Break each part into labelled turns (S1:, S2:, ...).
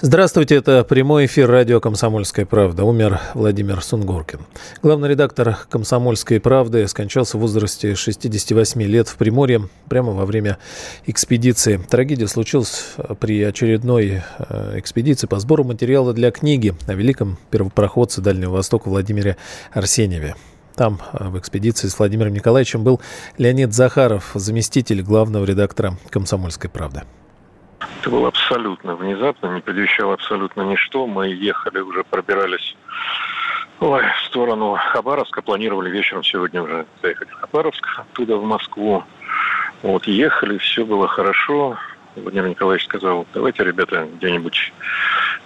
S1: Здравствуйте, это прямой эфир радио «Комсомольская правда». Умер Владимир Сунгоркин. Главный редактор «Комсомольской правды» скончался в возрасте 68 лет в Приморье прямо во время экспедиции. Трагедия случилась при очередной э, экспедиции по сбору материала для книги о великом первопроходце Дальнего Востока Владимире Арсеньеве. Там э, в экспедиции с Владимиром Николаевичем был Леонид Захаров, заместитель главного редактора «Комсомольской правды».
S2: Это было абсолютно внезапно, не предвещало абсолютно ничто. Мы ехали, уже пробирались ой, в сторону Хабаровска, планировали вечером сегодня уже заехать в Хабаровск, оттуда в Москву. Вот, ехали, все было хорошо. Владимир Николаевич сказал, давайте, ребята, где-нибудь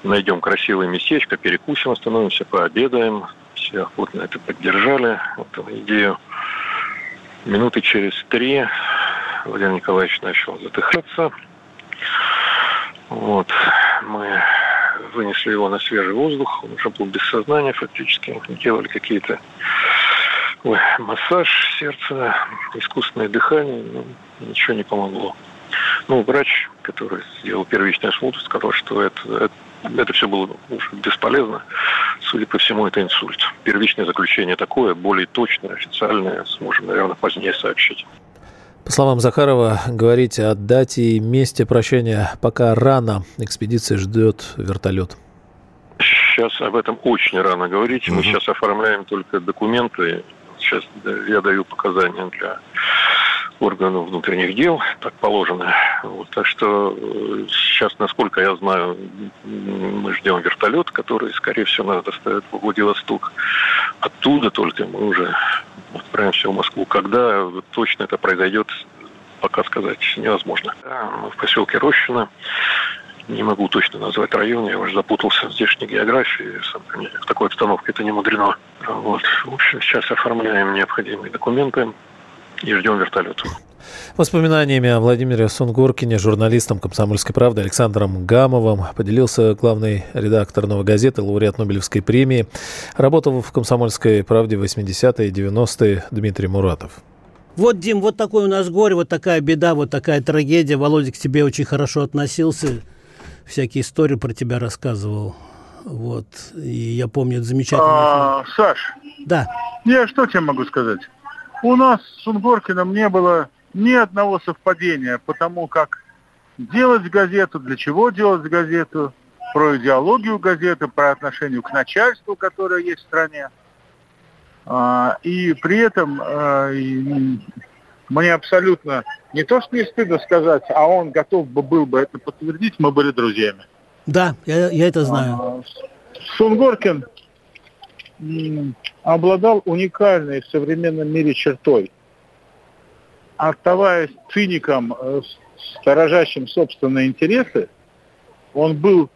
S2: найдем красивое местечко, перекусим, остановимся, пообедаем. Все охотно это поддержали, эту идею. Минуты через три Владимир Николаевич начал затыхаться. Вот. Мы вынесли его на свежий воздух, он уже был без сознания фактически, делали какие-то ой, массаж сердца, искусственное дыхание, но ничего не помогло. Ну, врач, который сделал первичный осмотр, сказал, что это, это, это все было уже бесполезно. Судя по всему, это инсульт. Первичное заключение такое, более точное, официальное, сможем, наверное, позднее сообщить.
S1: По словам Захарова, говорить о дате и месте прощания пока рано. Экспедиция ждет вертолет.
S2: Сейчас об этом очень рано говорить. Мы сейчас оформляем только документы. Сейчас я даю показания для органов внутренних дел, так положено. Вот, так что э, сейчас, насколько я знаю, мы ждем вертолет, который, скорее всего, нас доставит в Владивосток. Оттуда только мы уже отправимся в Москву. Когда точно это произойдет, пока сказать невозможно. Мы в поселке Рощино. Не могу точно назвать район, я уже запутался в здешней географии. В такой обстановке это не мудрено. Вот. В общем, сейчас оформляем необходимые документы и ждем вертолета.
S1: Воспоминаниями о Владимире Сунгоркине журналистом «Комсомольской правды» Александром Гамовым поделился главный редактор «Новой газеты», лауреат Нобелевской премии. Работал в «Комсомольской правде» в 80-е и 90-е Дмитрий Муратов.
S3: Вот, Дим, вот такой у нас горе, вот такая беда, вот такая трагедия. Володя к тебе очень хорошо относился, всякие истории про тебя рассказывал. Вот, и я помню это замечательно.
S4: А, Саш,
S3: да.
S4: я что тебе могу сказать? У нас с Сунгоркиным не было ни одного совпадения по тому, как делать газету, для чего делать газету, про идеологию газеты, про отношение к начальству, которое есть в стране. А, и при этом а, мне абсолютно не то, что не стыдно сказать, а он готов бы был бы это подтвердить, мы были друзьями.
S3: Да, я, я это знаю. А,
S4: Сунгоркин обладал уникальной в современном мире чертой – оставаясь циником, э, сторожащим собственные интересы, он был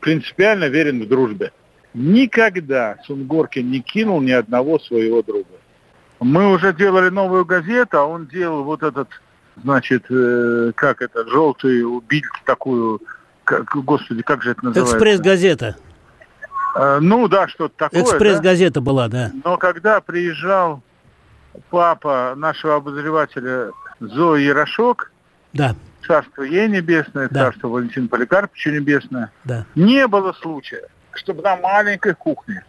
S4: принципиально верен в дружбе. Никогда Сунгоркин не кинул ни одного своего друга. Мы уже делали новую газету, а он делал вот этот, значит, э, как это, желтый убить такую, как, господи, как же это называется?
S3: Экспресс-газета.
S4: Э, ну да, что-то такое.
S3: Экспресс-газета да? была, да.
S4: Но когда приезжал папа нашего обозревателя Зои Ярошок,
S3: да.
S4: царство ей небесное, да. царство Валентина Поликарповича небесное,
S3: да.
S4: не было случая, чтобы на маленькой кухне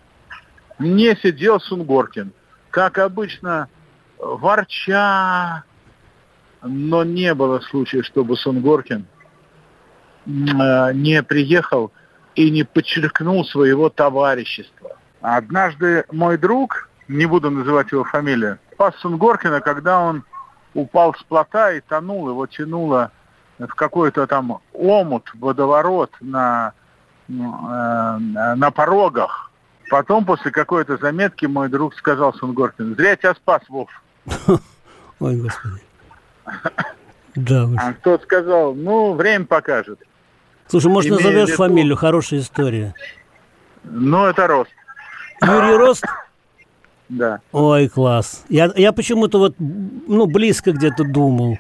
S4: не сидел Сунгоркин. Как обычно, ворча, но не было случая, чтобы Сунгоркин э, не приехал и не подчеркнул своего товарищества. Однажды мой друг, не буду называть его фамилию, спас Сунгоркина, когда он упал с плота и тонул, его тянуло в какой-то там омут, водоворот на, э, на порогах. Потом, после какой-то заметки, мой друг сказал Сунгоркину, зря тебя спас, Вов.
S3: Ой, Господи. Да,
S4: а тот сказал, ну, время покажет.
S3: Слушай, может, Имея назовешь виду... фамилию? Хорошая история.
S4: Ну, это Рост.
S3: Юрий Рост?
S4: Да.
S3: Ой, класс. Я, я почему-то вот, ну, близко где-то думал.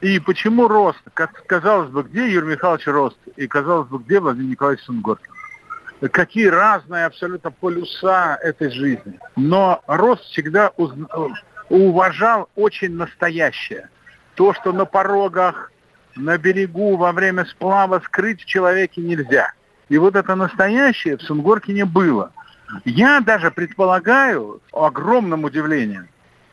S4: И почему рост? Как казалось бы, где Юрий Михайлович рост? И казалось бы, где Владимир Николаевич Сунгоркин? Какие разные абсолютно полюса этой жизни. Но рост всегда уз... уважал очень настоящее. То, что на порогах, на берегу, во время сплава скрыть в человеке нельзя. И вот это настоящее в Сунгоркине было. Я даже предполагаю, огромным удивлением,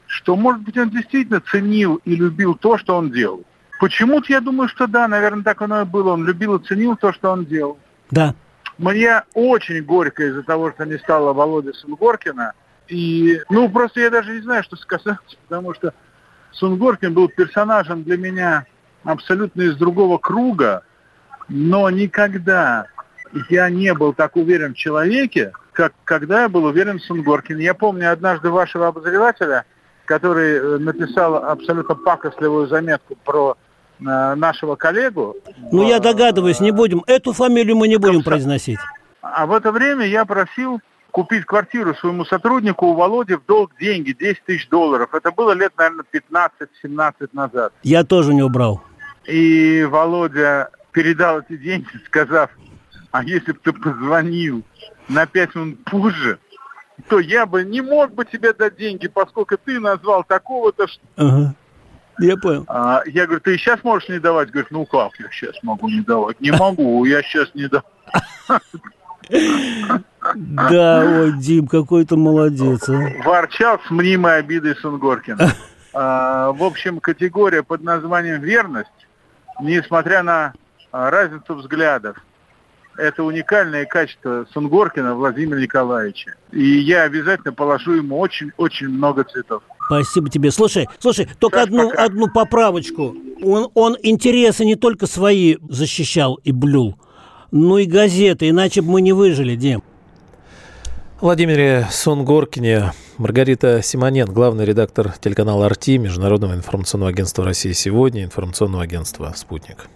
S4: что, может быть, он действительно ценил и любил то, что он делал. Почему-то я думаю, что да, наверное, так оно и было. Он любил и ценил то, что он делал.
S3: Да.
S4: Мне очень горько из-за того, что не стало Володи Сунгоркина. И, ну, просто я даже не знаю, что сказать, потому что Сунгоркин был персонажем для меня абсолютно из другого круга, но никогда я не был так уверен в человеке, как когда я был уверен в Сунгоркине. Я помню однажды вашего обозревателя, который э, написал абсолютно пакостливую заметку про э, нашего коллегу.
S3: Ну, я догадываюсь, не будем. Эту фамилию мы не будем произносить.
S4: А в это время я просил купить квартиру своему сотруднику у Володи в долг деньги, 10 тысяч долларов. Это было лет, наверное, 15-17 назад.
S3: Я тоже не убрал.
S4: И Володя передал эти деньги, сказав, а если бы ты позвонил на 5 минут позже, то я бы не мог бы тебе дать деньги, поскольку ты назвал такого-то...
S3: Ага. Я понял.
S4: А, я говорю, ты сейчас можешь не давать? Говорит, ну как я сейчас могу не давать? Не могу, я сейчас не дам.
S3: Да, ой, Дим, какой то молодец. А.
S4: Ворчал с мнимой обидой Сунгоркин. А, в общем, категория под названием «верность», несмотря на а, разницу взглядов, это уникальное качество Сунгоркина Владимира Николаевича. И я обязательно положу ему очень-очень много цветов.
S3: Спасибо тебе. Слушай, слушай, только одну,
S4: пока.
S3: одну поправочку. Он, он интересы не только свои защищал и блюл, но и газеты, иначе бы мы не выжили, Дим.
S1: Владимире Сунгоркине Маргарита Симонен, главный редактор телеканала «Арти», Международного информационного агентства России сегодня, информационного агентства «Спутник».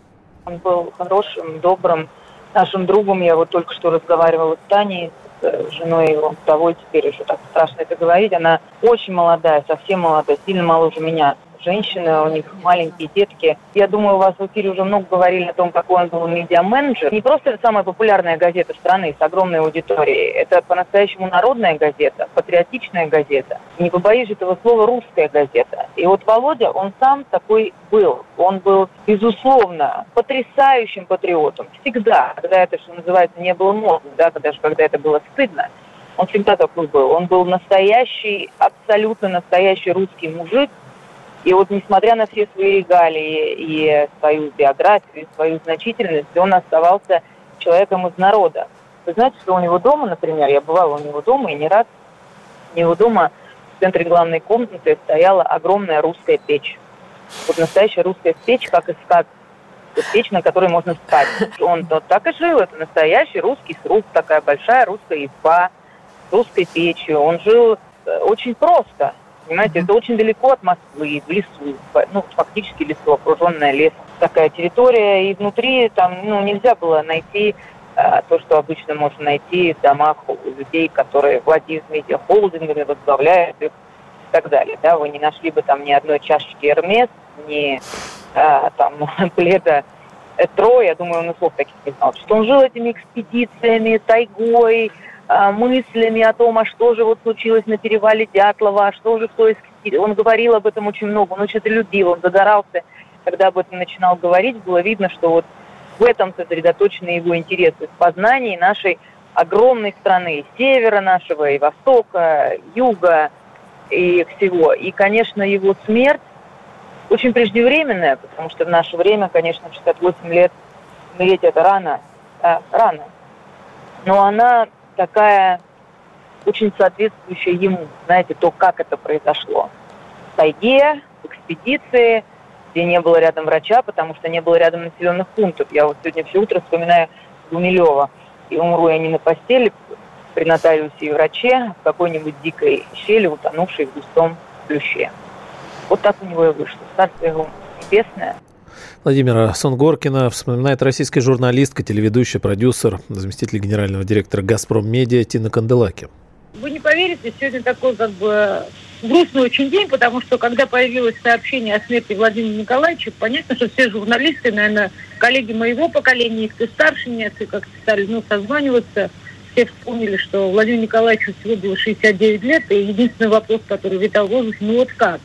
S5: Он был хорошим, добрым, нашим другом. Я вот только что разговаривала с Таней, с э, женой его, вдовой, теперь уже так страшно это говорить. Она очень молодая, совсем молодая, сильно моложе меня. Женщины, у них маленькие детки. Я думаю, у вас в эфире уже много говорили о том, какой он был медиа-менеджер. Не просто это самая популярная газета страны с огромной аудиторией. Это по-настоящему народная газета, патриотичная газета. Не побоюсь этого слова, русская газета. И вот Володя, он сам такой был. Он был, безусловно, потрясающим патриотом. Всегда, когда это, что называется, не было модно, да, даже когда это было стыдно. Он всегда такой был. Он был настоящий, абсолютно настоящий русский мужик, и вот несмотря на все свои регалии и свою биографию, и свою значительность, он оставался человеком из народа. Вы знаете, что у него дома, например, я бывала у него дома и не раз, у него дома в центре главной комнаты стояла огромная русская печь. Вот настоящая русская печь, как из сказки. Печь, на которой можно спать. Он вот так и жил. Это настоящий русский сруб, такая большая русская изба с русской печью. Он жил э, очень просто. Понимаете, это очень далеко от Москвы, в лесу, ну, фактически лесу, окруженная лесом. Такая территория, и внутри там, ну, нельзя было найти а, то, что обычно можно найти в домах у людей, которые владеют медиахолдингами, возглавляют их и так далее. Да, вы не нашли бы там ни одной чашечки Эрмес, ни а, там пледа Этро, я думаю, он и слов таких не знал. Что он жил этими экспедициями, тайгой, мыслями о том, а что же вот случилось на перевале Дятлова, а что же кто из... Он говорил об этом очень много, он очень это любил, он загорался, когда об этом начинал говорить, было видно, что вот в этом сосредоточены его интересы, в познании нашей огромной страны, севера нашего, и востока, юга, и всего. И, конечно, его смерть очень преждевременная, потому что в наше время, конечно, 68 лет умереть это рано, а, рано. Но она такая очень соответствующая ему, знаете, то, как это произошло. В тайге, в экспедиции, где не было рядом врача, потому что не было рядом населенных пунктов. Я вот сегодня все утро вспоминаю Гумилева. И умру я не на постели при нотариусе и враче, а в какой-нибудь дикой щели, утонувшей в густом плюще. Вот так у него и вышло. Царствие его небесное –
S1: Владимира Сонгоркина вспоминает российская журналистка, телеведущая, продюсер, заместитель генерального директора «Газпром Медиа» Тина Канделаки.
S6: Вы не поверите, сегодня такой как бы грустный очень день, потому что когда появилось сообщение о смерти Владимира Николаевича, понятно, что все журналисты, наверное, коллеги моего поколения, и кто старше меня, все как-то стали ну, созваниваться, все вспомнили, что Владимиру Николаевичу всего было 69 лет, и единственный вопрос, который витал в воздухе, ну вот как?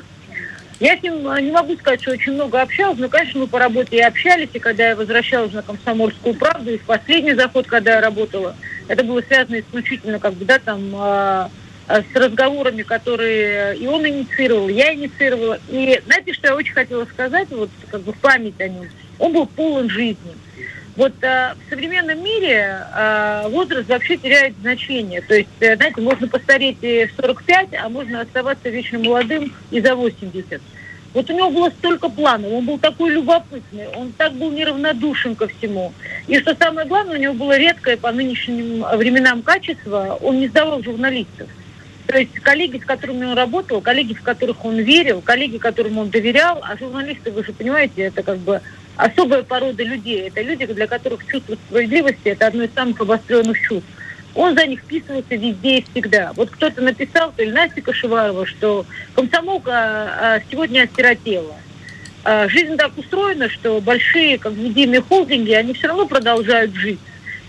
S6: Я с ним а, не могу сказать, что очень много общалась, но, конечно, мы по работе и общались, и когда я возвращалась на «Комсомольскую правду», и в последний заход, когда я работала, это было связано исключительно, как бы, да, там, а, а, с разговорами, которые и он инициировал, я инициировала. И знаете, что я очень хотела сказать, вот как бы в память о нем? Он был полон жизни. Вот а, в современном мире а, возраст вообще теряет значение. То есть, э, знаете, можно постареть и в 45, а можно оставаться вечно молодым и за 80. Вот у него было столько планов, он был такой любопытный, он так был неравнодушен ко всему. И что самое главное, у него было редкое по нынешним временам качество, он не сдавал журналистов. То есть коллеги, с которыми он работал, коллеги, в которых он верил, коллеги, которым он доверял, а журналисты, вы же понимаете, это как бы особая порода людей. Это люди, для которых чувство справедливости – это одно из самых обостренных чувств. Он за них вписывался везде и всегда. Вот кто-то написал, то ли Настя Кашеварова, что комсомолка а, сегодня осиротела. А, жизнь так устроена, что большие как медийные холдинги, они все равно продолжают жить.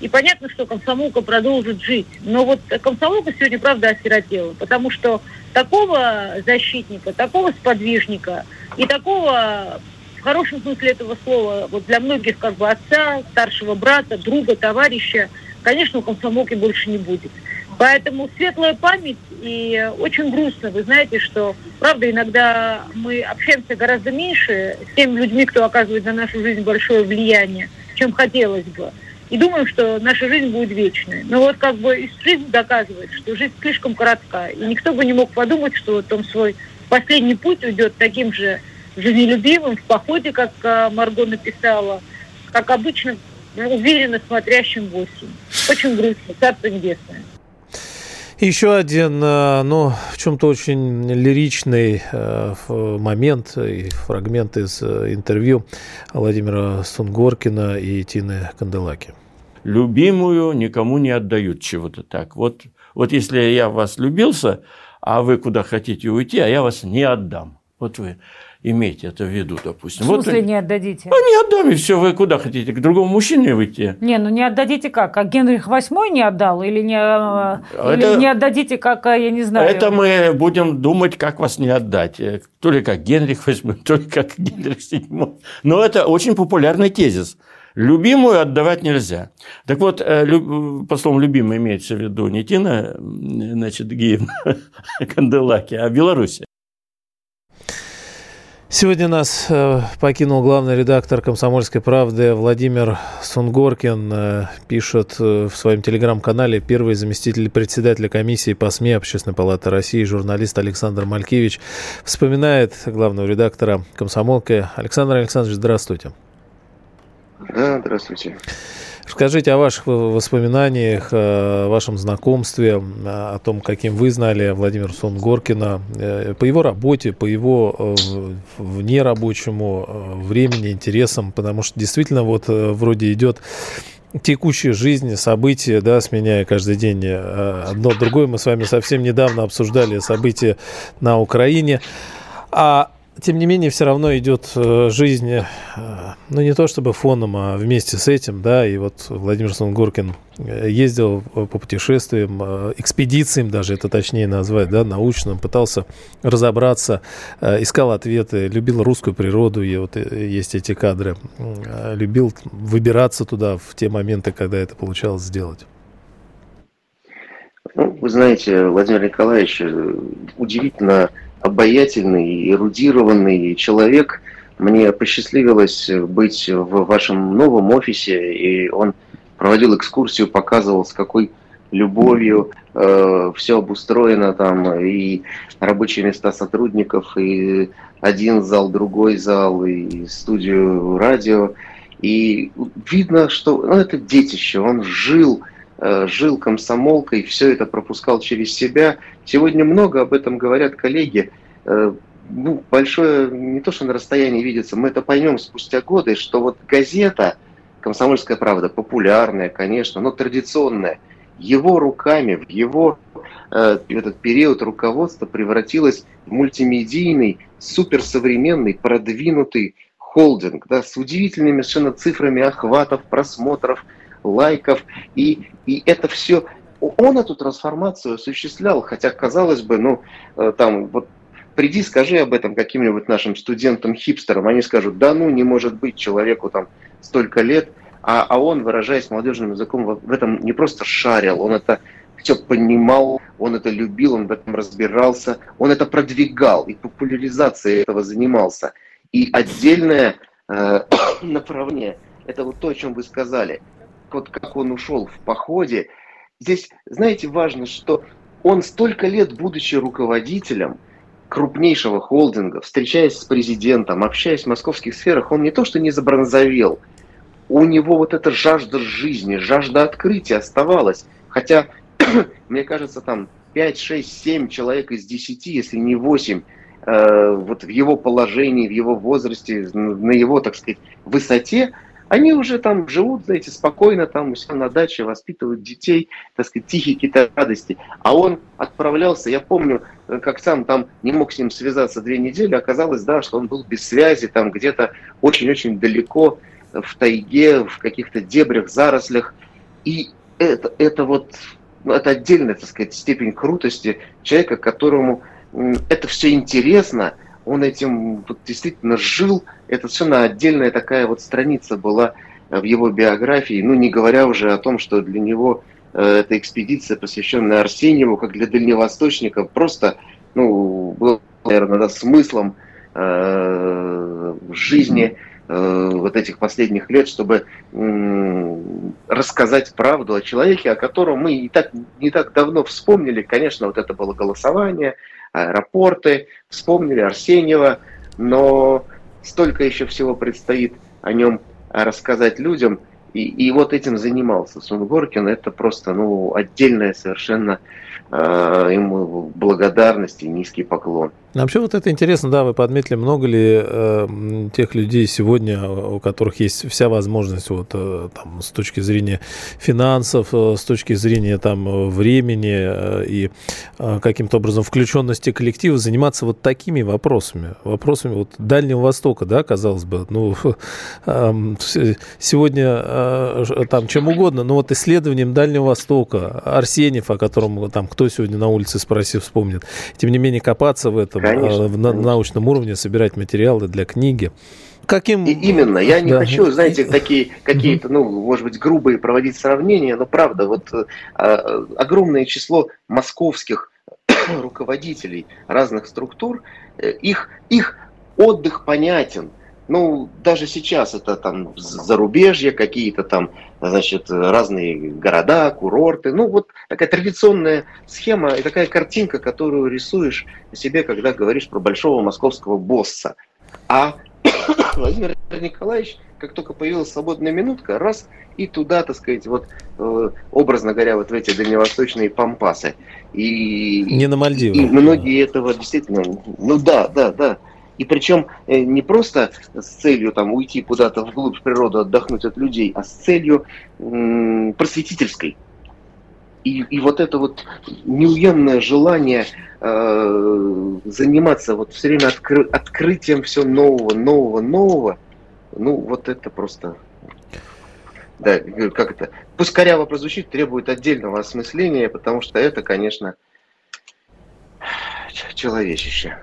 S6: И понятно, что комсомолка продолжит жить. Но вот комсомолка сегодня, правда, осиротела. Потому что такого защитника, такого сподвижника и такого хорошем смысле этого слова, вот для многих как бы отца, старшего брата, друга, товарища, конечно, комсомолки больше не будет. Поэтому светлая память и очень грустно. Вы знаете, что, правда, иногда мы общаемся гораздо меньше с теми людьми, кто оказывает на нашу жизнь большое влияние, чем хотелось бы. И думаем, что наша жизнь будет вечной. Но вот как бы жизнь доказывает, что жизнь слишком коротка. И никто бы не мог подумать, что вот он свой последний путь уйдет таким же жизнелюбивым, в походе, как а, Марго написала, как обычно, уверенно смотрящим в осень. Очень грустно, Царство Небесное.
S1: Еще один, а, ну, в чем-то очень лиричный а, момент и фрагмент из интервью Владимира Сунгоркина и Тины Канделаки.
S7: Любимую никому не отдают чего-то так. Вот, вот если я вас любился, а вы куда хотите уйти, а я вас не отдам. Вот вы иметь это в виду, допустим.
S8: В смысле вот, не отдадите?
S7: Ну, не отдам, и все, вы куда хотите, к другому мужчине выйти?
S8: Не, ну не отдадите как? Как Генрих VIII не отдал? Или не, это, или не отдадите, как, я не знаю?
S7: Это мы будем думать, как вас не отдать. То ли как Генрих VIII, то ли как Генрих VII. Но это очень популярный тезис. Любимую отдавать нельзя. Так вот, э, по словам любимый имеется в виду не Тина, значит, Гиевна Канделаки, а Беларусь.
S1: Сегодня нас э, покинул главный редактор «Комсомольской правды» Владимир Сунгоркин. Э, пишет э, в своем телеграм-канале первый заместитель председателя комиссии по СМИ Общественной палаты России, журналист Александр Малькевич, вспоминает главного редактора «Комсомолки». Александр Александрович, здравствуйте.
S9: Да, здравствуйте.
S1: Расскажите о ваших воспоминаниях, о вашем знакомстве, о том, каким вы знали Владимира Сунгоркина, э, по его работе, по его э, внерабочему э, времени, интересам, потому что действительно вот вроде идет текущая жизнь, события, да, сменяя каждый день одно другое. Мы с вами совсем недавно обсуждали события на Украине. А тем не менее, все равно идет э, жизнь, э, ну, не то чтобы фоном, а вместе с этим, да, и вот Владимир Сунгоркин э, ездил по путешествиям, экспедициям даже, это точнее назвать, да, научным, пытался разобраться, искал ответы, любил русскую природу, и вот есть эти кадры, любил выбираться туда в те моменты, когда это получалось сделать.
S9: Ну, вы знаете, Владимир Николаевич удивительно обаятельный, эрудированный человек. Мне посчастливилось быть в вашем новом офисе, и он проводил экскурсию, показывал, с какой любовью э, все обустроено там, и рабочие места сотрудников, и один зал, другой зал, и студию радио. И видно, что ну, это детище, он жил, жил комсомолкой, все это пропускал через себя – Сегодня много об этом говорят коллеги. Э, ну, большое, не то что на расстоянии видится, мы это поймем спустя годы, что вот газета «Комсомольская правда», популярная, конечно, но традиционная, его руками, в его э, этот период руководства превратилась в мультимедийный, суперсовременный, продвинутый холдинг, да, с удивительными совершенно цифрами охватов, просмотров, лайков. И, и это все он эту трансформацию осуществлял, хотя, казалось бы, ну, э, там, вот приди, скажи об этом каким-нибудь нашим студентам-хипстерам, они скажут, да ну, не может быть человеку там столько лет, а, а он, выражаясь молодежным языком, в этом не просто шарил, он это все понимал, он это любил, он в этом разбирался, он это продвигал и популяризацией этого занимался. И отдельное э, направление, это вот то, о чем вы сказали, вот как он ушел в походе. Здесь, знаете, важно, что он столько лет, будучи руководителем крупнейшего холдинга, встречаясь с президентом, общаясь в московских сферах, он не то что не забронзовел, у него вот эта жажда жизни, жажда открытия оставалась. Хотя, мне кажется, там 5, 6, 7 человек из 10, если не 8, э, вот в его положении, в его возрасте, на его, так сказать, высоте, они уже там живут, знаете, спокойно там у себя на даче, воспитывают детей, так сказать, тихие какие-то радости. А он отправлялся, я помню, э, как сам там не мог с ним связаться две недели, оказалось, да, что он был без связи, там где-то очень-очень далеко, в тайге, в каких-то дебрях, зарослях. И это, это вот, ну, это отдельная, так сказать, степень крутости человека, которому это все интересно – он этим вот, действительно жил. Это совершенно отдельная такая вот страница была в его биографии. Ну, не говоря уже о том, что для него э, эта экспедиция, посвященная Арсеньеву, как для дальневосточника, просто, ну, был, наверное, да, смыслом э, жизни э, вот этих последних лет, чтобы э, рассказать правду о человеке, о котором мы и так, не так давно вспомнили. Конечно, вот это было голосование, аэропорты, вспомнили Арсеньева, но столько еще всего предстоит о нем рассказать людям. И, и вот этим занимался Сунгоркин. Это просто ну, отдельная совершенно э, ему благодарность и низкий поклон.
S1: Вообще вот это интересно, да, вы подметили, много ли э, тех людей сегодня, у которых есть вся возможность вот э, там с точки зрения финансов, э, с точки зрения там времени э, и э, каким-то образом включенности коллектива заниматься вот такими вопросами, вопросами вот Дальнего Востока, да, казалось бы, ну э, сегодня э, там чем угодно, но вот исследованием Дальнего Востока, Арсеньев, о котором там кто сегодня на улице спросил, вспомнит, тем не менее копаться в этом конечно, на конечно. научном уровне собирать материалы для книги.
S9: Каким... И именно, я не да. хочу, знаете, такие какие-то, ну, может быть, грубые проводить сравнения, но правда, вот э, огромное число московских руководителей разных структур, э, их, их отдых понятен – ну, даже сейчас это там зарубежье, какие-то там, значит, разные города, курорты. Ну, вот такая традиционная схема и такая картинка, которую рисуешь себе, когда говоришь про большого московского босса. А Владимир Николаевич, как только появилась свободная минутка, раз и туда, так сказать, вот э, образно говоря, вот в эти дальневосточные пампасы.
S1: И, Не на Мальдивах.
S9: И многие этого действительно, ну да, да, да. И причем э, не просто с целью там, уйти куда-то вглубь природы, отдохнуть от людей, а с целью просветительской. И, и вот это вот неуемное желание э, заниматься вот все время откры, открытием все нового, нового, нового, ну вот это просто, да, как это, пусть коряво прозвучит, требует отдельного осмысления, потому что это, конечно, человечище.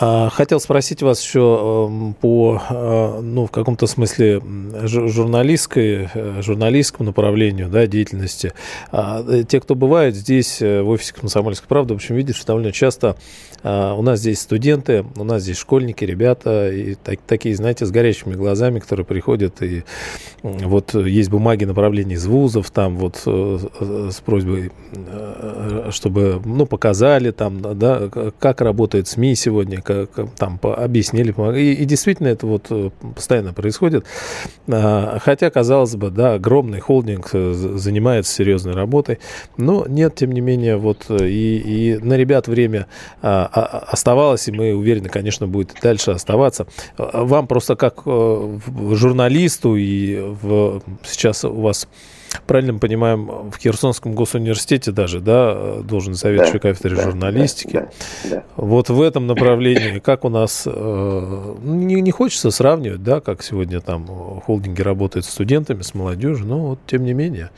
S1: А, хотел спросить вас еще эм, по, э, ну, в каком-то смысле журналистской, э, журналистскому направлению да, деятельности. А, э, те, кто бывает здесь, в офисе «Комсомольской правды», в общем, видят, что довольно часто а, у нас здесь студенты, у нас здесь школьники, ребята, и так, такие, знаете, с горящими глазами, которые приходят, и вот есть бумаги направлений из вузов, там вот с просьбой, чтобы, ну, показали там, да, как работает СМИ сегодня, как, там объяснили, и, и действительно это вот э, постоянно происходит. А, хотя, казалось бы, да, огромный холдинг э, занимается серьезной работой, но нет, тем не менее, вот э, и, и на ребят время а, а, оставалось, и мы уверены, конечно, будет дальше оставаться. Вам просто как журналисту и в, сейчас у вас правильно мы понимаем, в Херсонском госуниверситете даже, да, должен заведующий да, кафедрой да, журналистики. Да, да, да. Вот в этом направлении, как у нас, э, не, не хочется сравнивать, да, как сегодня там холдинги работают с студентами, с молодежью, но вот тем не менее.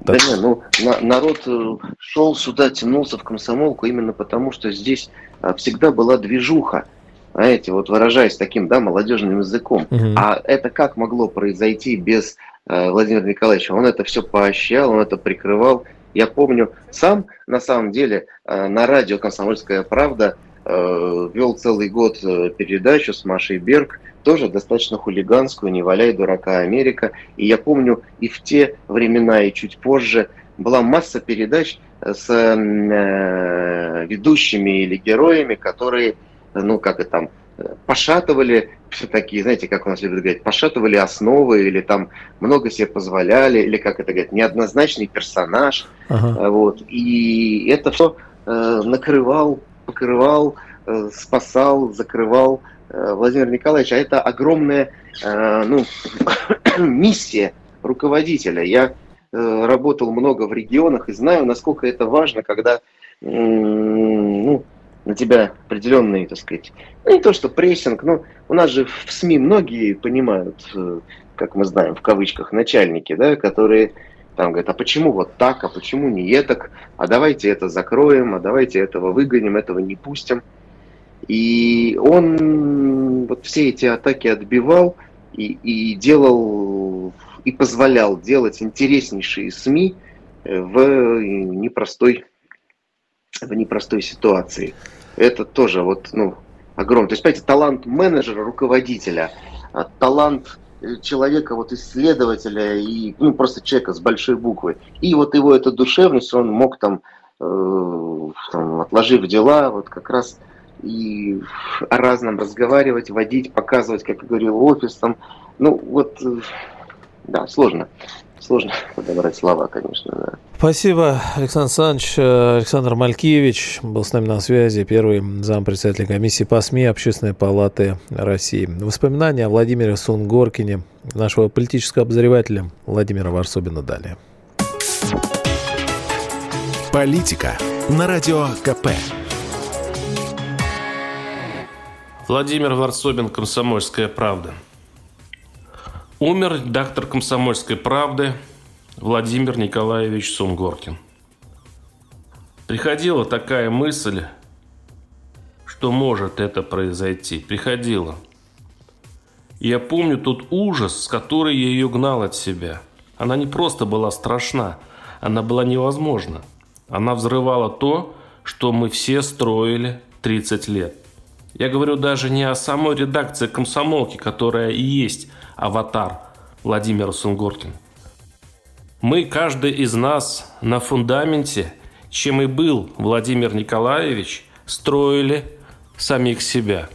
S9: Да не, ну на, народ э, шел сюда, тянулся в комсомолку именно потому, что здесь а, всегда была движуха. Знаете, вот выражаясь таким, да, молодежным языком. Угу. А это как могло произойти без э, Владимира Николаевича? Он это все поощрял, он это прикрывал. Я помню, сам на самом деле э, на радио «Комсомольская правда» э, вел целый год передачу с Машей Берг, тоже достаточно хулиганскую, «Не валяй дурака Америка». И я помню и в те времена, и чуть позже была масса передач с ведущими или героями, которые, ну, как и там, пошатывали все такие, знаете, как у нас любят говорить, пошатывали основы или там много себе позволяли, или как это говорят, неоднозначный персонаж. Ага. Вот. И это все э, накрывал, покрывал, э, спасал, закрывал э, Владимир Николаевич. А это огромная э, ну, миссия руководителя. Я э, работал много в регионах и знаю, насколько это важно, когда на тебя определенный, так сказать, ну, не то что прессинг, но у нас же в СМИ многие понимают, э, как мы знаем, в кавычках, начальники, да, которые там говорят, а почему вот так, а почему не этак, а давайте это закроем, а давайте этого выгоним, этого не пустим. И он вот все эти атаки отбивал и, и делал, и позволял делать интереснейшие СМИ э, в непростой в непростой ситуации. Это тоже вот, ну, огромный. То есть, понимаете, талант менеджера, руководителя, а талант э, человека, вот исследователя и ну, просто человека с большой буквы. И вот его эта душевность, он мог там, э, там отложив дела, вот как раз и о разном разговаривать, водить, показывать, как я говорил, офис там. Ну вот, э, да, сложно сложно подобрать слова, конечно. Да.
S1: Спасибо, Александр Александрович. Александр Малькевич был с нами на связи, первый зампредседателя комиссии по СМИ Общественной палаты России. Воспоминания о Владимире Сунгоркине, нашего политического обозревателя Владимира Варсобина далее.
S10: Политика на радио КП.
S11: Владимир Варсобин, «Комсомольская правда». Умер редактор «Комсомольской правды» Владимир Николаевич Сунгоркин. Приходила такая мысль, что может это произойти. Приходила. я помню тот ужас, с которой я ее гнал от себя. Она не просто была страшна, она была невозможна. Она взрывала то, что мы все строили 30 лет. Я говорю даже не о самой редакции комсомолки, которая и есть аватар Владимира Сунгоркина. Мы, каждый из нас на фундаменте, чем и был Владимир Николаевич, строили самих себя.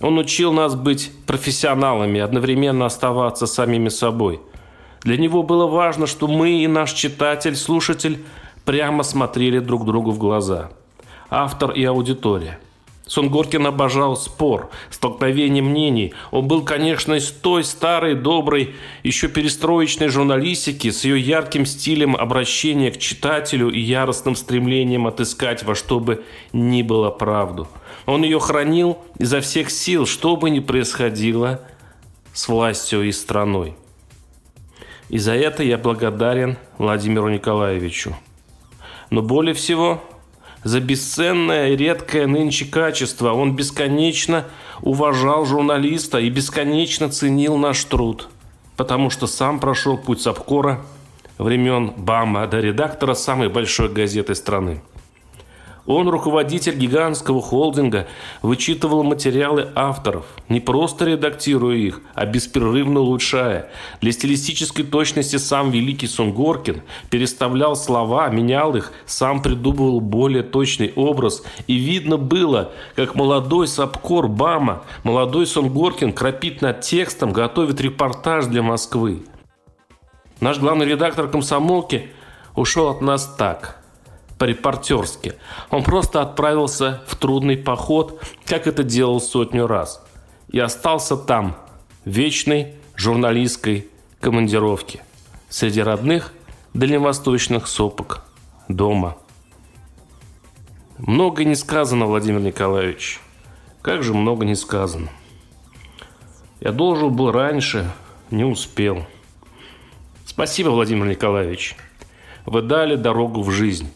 S11: Он учил нас быть профессионалами, одновременно оставаться самими собой. Для него было важно, что мы и наш читатель, слушатель прямо смотрели друг другу в глаза. Автор и аудитория – Сунгоркин обожал спор, столкновение мнений. Он был, конечно, из той старой, доброй, еще перестроечной журналистики с ее ярким стилем обращения к читателю и яростным стремлением отыскать во что бы ни было правду. Он ее хранил изо всех сил, что бы ни происходило с властью и страной. И за это я благодарен Владимиру Николаевичу. Но более всего за бесценное и редкое нынче качество. Он бесконечно уважал журналиста и бесконечно ценил наш труд, потому что сам прошел путь Сапкора времен Бама до редактора самой большой газеты страны. Он, руководитель гигантского холдинга, вычитывал материалы авторов, не просто редактируя их, а беспрерывно улучшая. Для стилистической точности сам великий Сунгоркин переставлял слова, менял их, сам придумывал более точный образ. И видно было, как молодой Сапкор Бама, молодой Сунгоркин крапит над текстом, готовит репортаж для Москвы. Наш главный редактор комсомолки ушел от нас так – по-репортерски. Он просто отправился в трудный поход, как это делал сотню раз. И остался там, в вечной журналистской командировке, среди родных дальневосточных сопок, дома. Много не сказано, Владимир Николаевич. Как же много не сказано. Я должен был раньше, не успел. Спасибо, Владимир Николаевич. Вы дали дорогу в жизнь.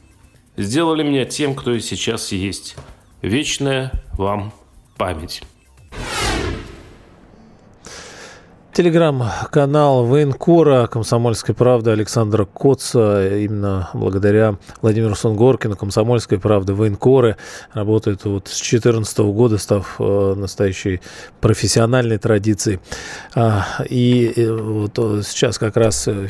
S11: Сделали меня тем, кто и сейчас есть. Вечная вам память.
S1: Телеграм-канал военкора «Комсомольской правды» Александра Коца. Именно благодаря Владимиру Сунгоркину «Комсомольской правды» военкоры работают вот с 2014 года, став э, настоящей профессиональной традицией. А, и э, вот сейчас как раз э,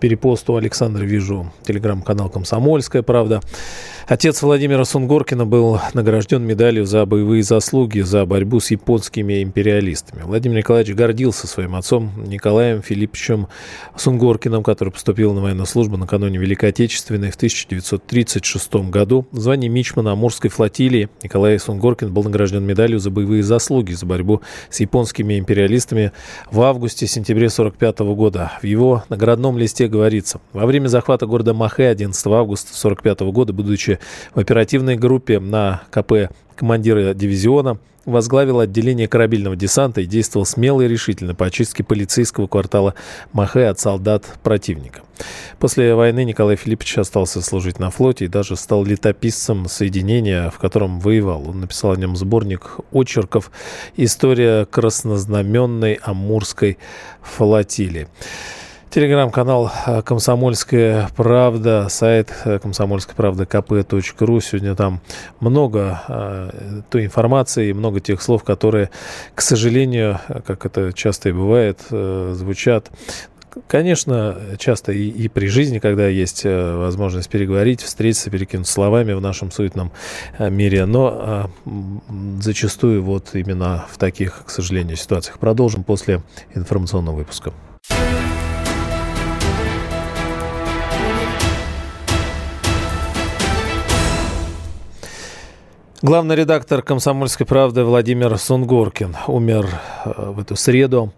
S1: перепост у Александра вижу телеграм-канал «Комсомольская правда». Отец Владимира Сунгоркина был награжден медалью за боевые заслуги за борьбу с японскими империалистами. Владимир Николаевич гордился своим отцом Николаем Филипповичем Сунгоркиным, который поступил на военную службу накануне Великой Отечественной в 1936 году. В звании Мичмана Амурской флотилии Николай Сунгоркин был награжден медалью за боевые заслуги за борьбу с японскими империалистами в августе-сентябре 1945 года. В его наградном листе говорится, во время захвата города Махе 11 августа 1945 года, будучи в оперативной группе на КП командира дивизиона, возглавил отделение корабельного десанта и действовал смело и решительно по очистке полицейского квартала Махе от солдат противника. После войны Николай Филиппович остался служить на флоте и даже стал летописцем соединения, в котором воевал. Он написал о нем сборник очерков «История краснознаменной Амурской флотилии». Телеграм-канал э, «Комсомольская правда», сайт э, «Комсомольская правда» kp.ru. Сегодня там много э, той информации, много тех слов, которые, к сожалению, как это часто и бывает, э, звучат Конечно, часто и, и при жизни, когда есть э, возможность переговорить, встретиться, перекинуть словами в нашем суетном мире, но зачастую вот именно в таких, к сожалению, ситуациях. Продолжим после информационного выпуска. Главный редактор «Комсомольской правды» Владимир Сунгоркин умер э, в эту среду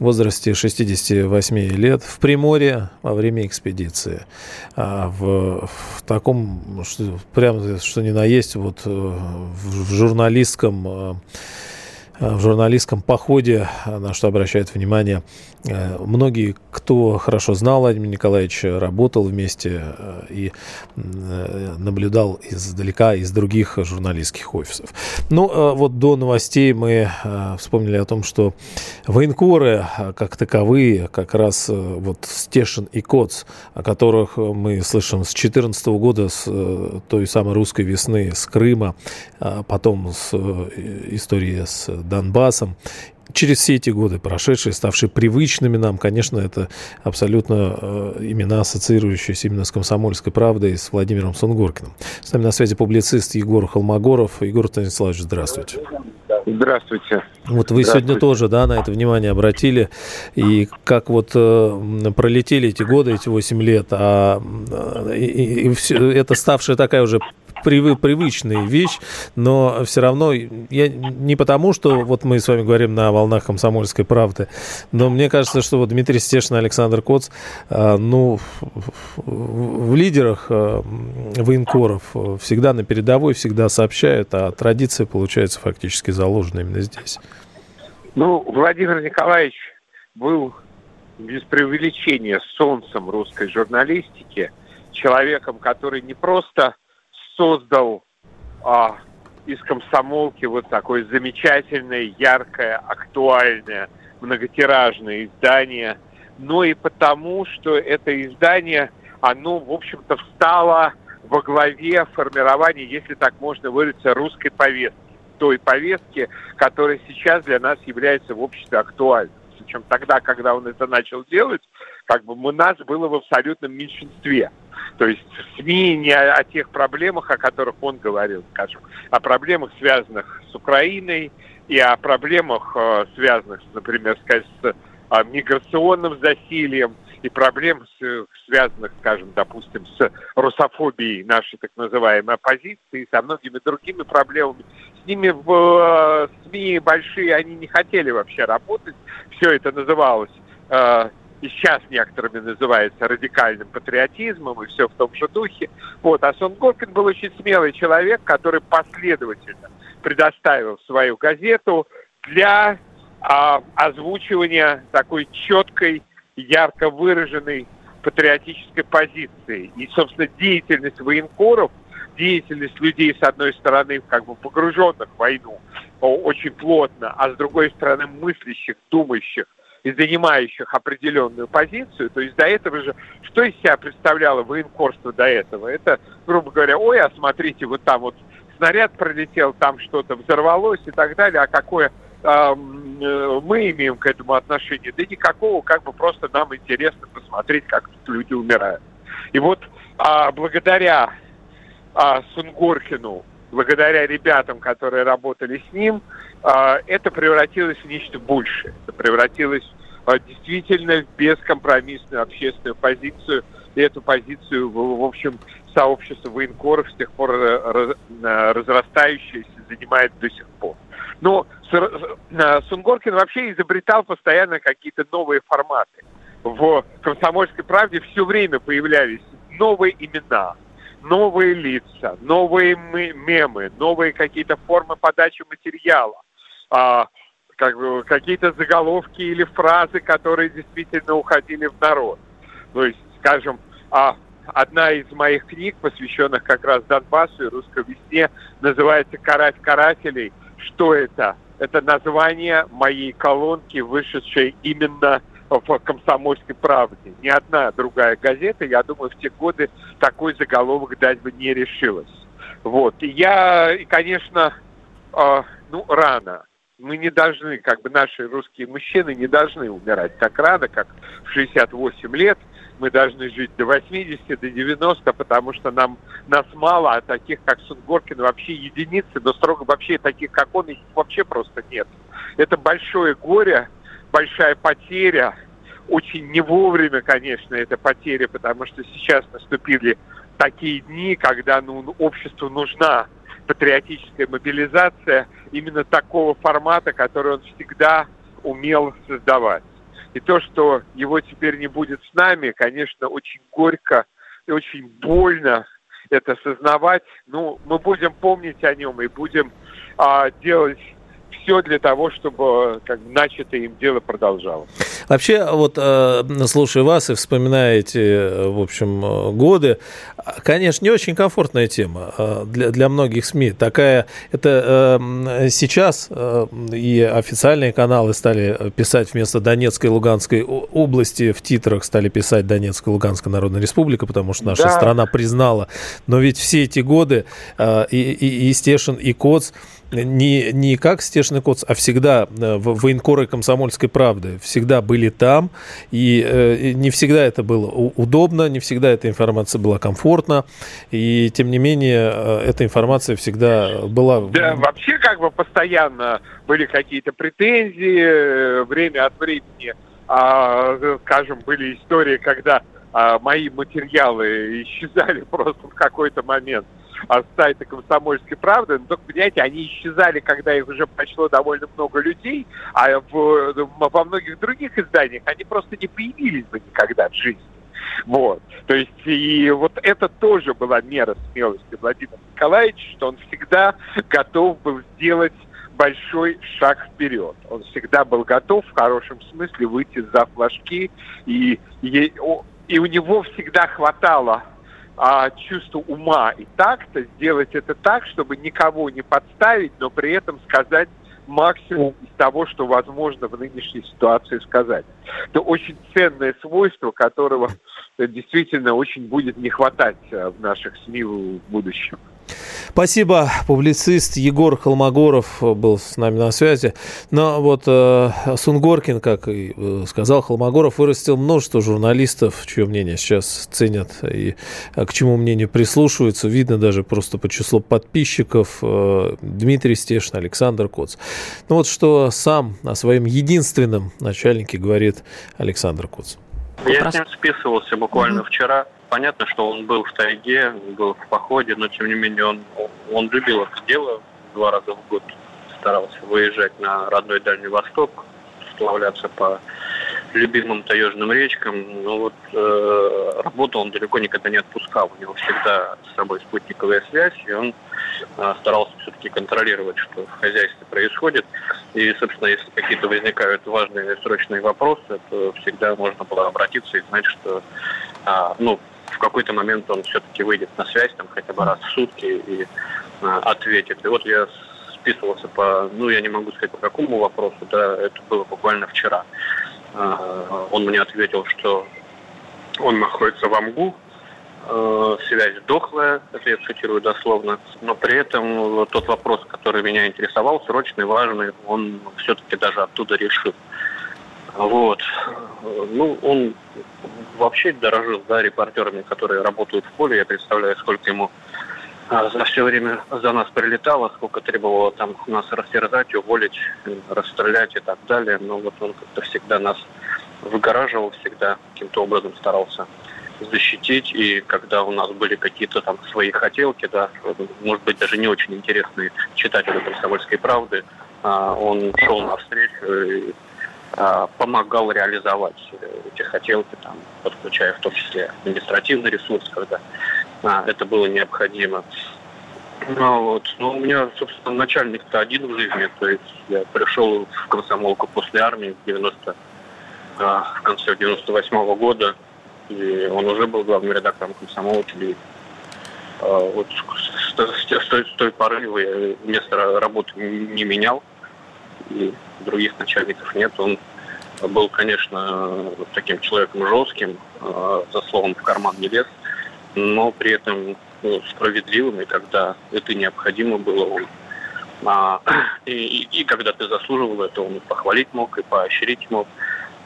S1: в возрасте 68 лет в Приморье во время экспедиции. А в, в таком, что, прямо что ни на есть, вот э, в, в журналистском э, в журналистском походе, на что обращают внимание Э, многие, кто хорошо знал Владимира Николаевича, работал вместе э, и э, наблюдал издалека из других журналистских офисов. Ну, вот до новостей мы вспомнили о том, что военкоры, как таковые, как раз вот Стешин и Коц, о которых мы слышим с 2014 года, с той самой русской весны, с Крыма, а потом с истории с Донбассом через все эти годы прошедшие, ставшие привычными нам, конечно, это абсолютно э, имена, ассоциирующиеся именно с «Комсомольской правдой» и с Владимиром Сунгоркиным. С нами на связи публицист Егор Холмогоров. Егор Станиславович, здравствуйте.
S12: Здравствуйте.
S1: Вот вы сегодня тоже, да, на это внимание обратили. И как вот э, пролетели эти годы, эти 8 лет, а э, и, и все, это ставшая такая уже привы, привычная вещь, но все равно я не потому, что вот мы с вами говорим на волнах комсомольской правды, но мне кажется, что вот Дмитрий Стешин Александр Коц, а, ну, в лидерах а, военкоров всегда на передовой, всегда сообщают, а традиция, получается, фактически заложена именно здесь.
S12: Ну, Владимир Николаевич был без преувеличения солнцем русской журналистики, человеком, который не просто создал а, из комсомолки вот такое замечательное, яркое, актуальное, многотиражное издание, но и потому, что это издание, оно, в общем-то, встало во главе формирования, если так можно выразиться, русской повестки. Той повестки, которая сейчас для нас является в обществе актуальной. Причем тогда, когда он это начал делать, как бы у нас было в абсолютном меньшинстве. То есть СМИ не о, о тех проблемах, о которых он говорил, скажем, о проблемах, связанных с Украиной, и о проблемах, э, связанных, например, сказать, с э, миграционным засилием, и проблем, связанных, скажем, допустим, с русофобией нашей так называемой оппозиции, и со многими другими проблемами. С ними в э, СМИ большие, они не хотели вообще работать. Все это называлось и сейчас некоторыми называется радикальным патриотизмом, и все в том же духе. Вот. А Сон Горкин был очень смелый человек, который последовательно предоставил свою газету для а, озвучивания такой четкой, ярко выраженной патриотической позиции. И, собственно, деятельность военкоров, деятельность людей, с одной стороны, как бы погруженных в войну очень плотно, а с другой стороны, мыслящих, думающих и занимающих определенную позицию. То есть до этого же, что из себя представляло военкорство до этого? Это, грубо говоря, ой, а смотрите, вот там вот снаряд пролетел, там что-то взорвалось и так далее, а какое э, мы имеем к этому отношение? Да никакого, как бы просто нам интересно посмотреть, как тут люди умирают. И вот а, благодаря а, Сунгоркину, благодаря ребятам, которые работали с ним, а, это превратилось в нечто большее. Это превратилось а, действительно в бескомпромиссную общественную позицию. И эту позицию, в, общем, сообщество военкоров с тех пор э, э, разрастающееся занимает до сих пор. Но э, Сунгоркин вообще изобретал постоянно какие-то новые форматы. В «Комсомольской правде» все время появлялись новые имена, новые лица, новые мемы, новые какие-то формы подачи материала, а, как бы, какие-то заголовки или фразы, которые действительно уходили в народ. То есть, скажем, а, одна из моих книг, посвященных как раз Донбассу и русской весне, называется «Карать карателей». Что это? Это название моей колонки, вышедшей именно в «Комсомольской правде». Ни одна другая газета, я думаю, в те годы такой заголовок дать бы не решилась. Вот. И я, и, конечно, э, ну, рано. Мы не должны, как бы наши русские мужчины не должны умирать так рано, как в 68 лет. Мы должны жить до 80, до 90, потому что нам, нас мало, а таких, как Сунгоркин, вообще единицы, но строго вообще таких, как он, их вообще просто нет. Это большое горе, большая потеря, очень не вовремя, конечно, эта потеря, потому что сейчас наступили такие дни, когда ну, обществу нужна патриотическая мобилизация именно такого формата, который он всегда умел создавать. И то, что его теперь не будет с нами, конечно, очень горько и очень больно это осознавать. Ну, мы будем помнить о нем и будем а, делать все для того, чтобы как, начатое им дело продолжалось.
S1: Вообще, вот э, слушая вас и вспоминая эти, э, в общем, э, годы, конечно, не очень комфортная тема для, для многих СМИ. Такая, это сейчас и официальные каналы стали писать вместо Донецкой и Луганской области в титрах стали писать Донецкая и Луганская Народная Республика, потому что наша да. страна признала. Но ведь все эти годы и, и, и Стешин, и Коц не, не как Стешин и Коц, а всегда э, в военкоры комсомольской правды. Всегда были там, и э, не всегда это было удобно, не всегда эта информация была комфортна, и тем не менее э, эта информация всегда была...
S12: Да, вообще как бы постоянно были какие-то претензии, время от времени, а, скажем, были истории, когда а, мои материалы исчезали просто в какой-то момент от сайта «Комсомольской правды», но только, понимаете, они исчезали, когда их уже прочло довольно много людей, а в, во многих других изданиях они просто не появились бы никогда в жизни. Вот. То есть, и вот это тоже была мера смелости Владимира Николаевича, что он всегда готов был сделать большой шаг вперед. Он всегда был готов в хорошем смысле выйти за флажки, и, и, и у него всегда хватало а, чувство ума и такта, сделать это так, чтобы никого не подставить, но при этом сказать максимум из того, что возможно в нынешней ситуации сказать. Это очень ценное свойство, которого действительно очень будет не хватать а, в наших СМИ в будущем.
S1: Спасибо, публицист Егор Холмогоров был с нами на связи. Но вот э, Сунгоркин, как и э, сказал, Холмогоров вырастил множество журналистов, чье мнение сейчас ценят и э, к чему мнению прислушиваются. Видно даже просто по числу подписчиков э, Дмитрий Стешин, Александр Коц. Ну вот что сам о своем единственном начальнике говорит Александр Коц.
S13: Я с ним списывался буквально mm-hmm. вчера понятно, что он был в тайге, был в походе, но тем не менее он, он любил это дело. Два раза в год старался выезжать на родной Дальний Восток, сплавляться по любимым таежным речкам. Но вот э, работу он далеко никогда не отпускал. У него всегда с собой спутниковая связь, и он э, старался все-таки контролировать, что в хозяйстве происходит. И, собственно, если какие-то возникают важные срочные вопросы, то всегда можно было обратиться и знать, что а, ну, в какой-то момент он все-таки выйдет на связь, там, хотя бы раз в сутки и а, ответит. И вот я списывался по, ну, я не могу сказать по какому вопросу, да, это было буквально вчера. А, он мне ответил, что он находится в Амгу, э, связь дохлая, это я цитирую дословно, но при этом тот вопрос, который меня интересовал, срочный, важный, он все-таки даже оттуда решил. Вот. Ну, он вообще дорожил, да, репортерами, которые работают в поле. Я представляю, сколько ему за все время за нас прилетало, сколько требовало там нас растерзать, уволить, расстрелять и так далее. Но вот он как-то всегда нас выгораживал, всегда каким-то образом старался защитить. И когда у нас были какие-то там свои хотелки, да, может быть, даже не очень интересные читателю «Комсомольской правды», а, он шел навстречу и а, помогал реализовать эти хотелки, там, подключая в том числе административный ресурс, когда а, это было необходимо. Ну, вот. Но у меня, собственно, начальник-то один в жизни. То есть я пришел в комсомолку после армии в 90 а, в конце 98 -го года, и он уже был главным редактором комсомолки. И, а, вот с, с, с, той, с той поры я место работы не менял и других начальников нет. Он был, конечно, таким человеком жестким, э, за словом в карман не лез, но при этом ну, справедливым, и когда это необходимо было, а, и, и, и когда ты заслуживал это, он похвалить мог, и поощрить мог.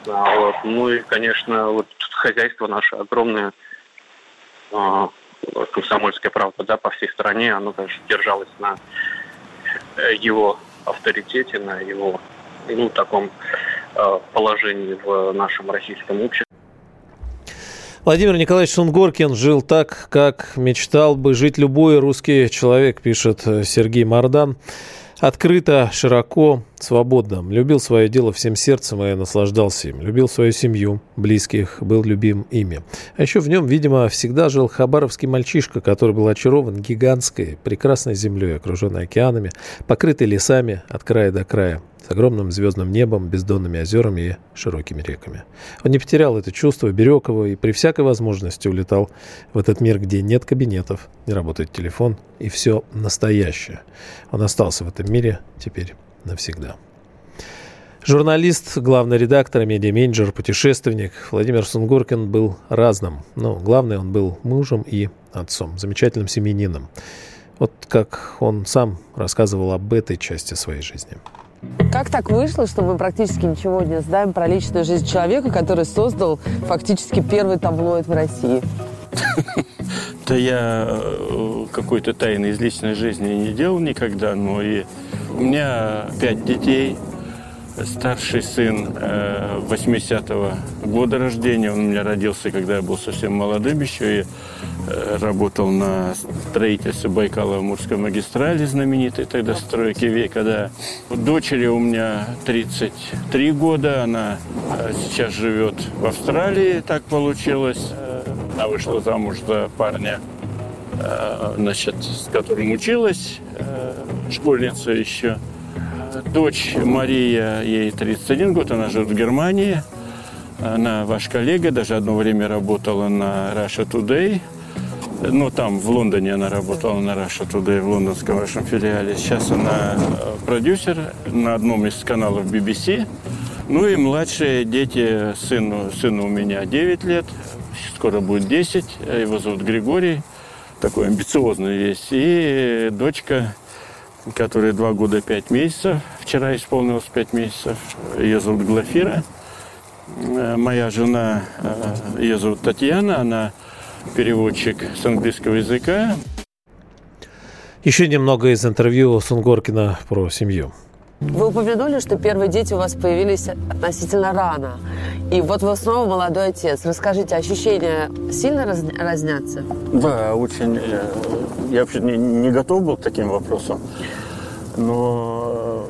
S13: А, вот. Ну и, конечно, вот хозяйство наше огромное, а, комсомольская правда, да, по всей стране, оно даже держалось на э, его авторитете, на его, ну, таком э, положении в нашем российском обществе.
S1: Владимир Николаевич Сунгоркин жил так, как мечтал бы жить любой русский человек, пишет Сергей Мардан. Открыто, широко, свободно. Любил свое дело всем сердцем и наслаждался им. Любил свою семью, близких, был любим ими. А еще в нем, видимо, всегда жил хабаровский мальчишка, который был очарован гигантской, прекрасной землей, окруженной океанами, покрытой лесами от края до края с огромным звездным небом, бездонными озерами и широкими реками. Он не потерял это чувство, берег его и при всякой возможности улетал в этот мир, где нет кабинетов, не работает телефон и все настоящее. Он остался в этом мире теперь навсегда. Журналист, главный редактор, медиа-менеджер, путешественник Владимир Сунгоркин был разным. Но главное, он был мужем и отцом, замечательным семьянином. Вот как он сам рассказывал об этой части своей жизни.
S14: Как так вышло, что мы практически ничего не знаем про личную жизнь человека, который создал фактически первый таблоид в России?
S7: Да я э, какой-то тайны из личной жизни не делал никогда, но и у меня пять детей – Старший сын 80-го э, года рождения. Он у меня родился, когда я был совсем молодым еще и э, работал на строительстве Байкала-Амурской магистрали, знаменитой тогда стройки века. Да. Дочери у меня 33 года. Она э, сейчас живет в Австралии, так получилось. Она вышла замуж за парня, значит, с которым училась, школьница еще дочь Мария, ей 31 год, она живет в Германии. Она ваш коллега, даже одно время работала на Russia Today. Ну, там, в Лондоне она работала на Russia Today, в лондонском вашем филиале. Сейчас она э, продюсер на одном из каналов BBC. Ну и младшие дети, сыну, сыну у меня 9 лет, скоро будет 10. Его зовут Григорий, такой амбициозный весь. И дочка которой два года пять месяцев. Вчера исполнилось пять месяцев. Ее зовут Глафира. Э, моя жена, э, ее зовут Татьяна, она переводчик с английского языка.
S1: Еще немного из интервью Сунгоркина про семью.
S14: Вы упомянули, что первые дети у вас появились относительно рано. И вот вы снова молодой отец. Расскажите, ощущения сильно раз, разнятся?
S7: Да, очень. Э, я вообще не, не готов был к таким вопросам. Но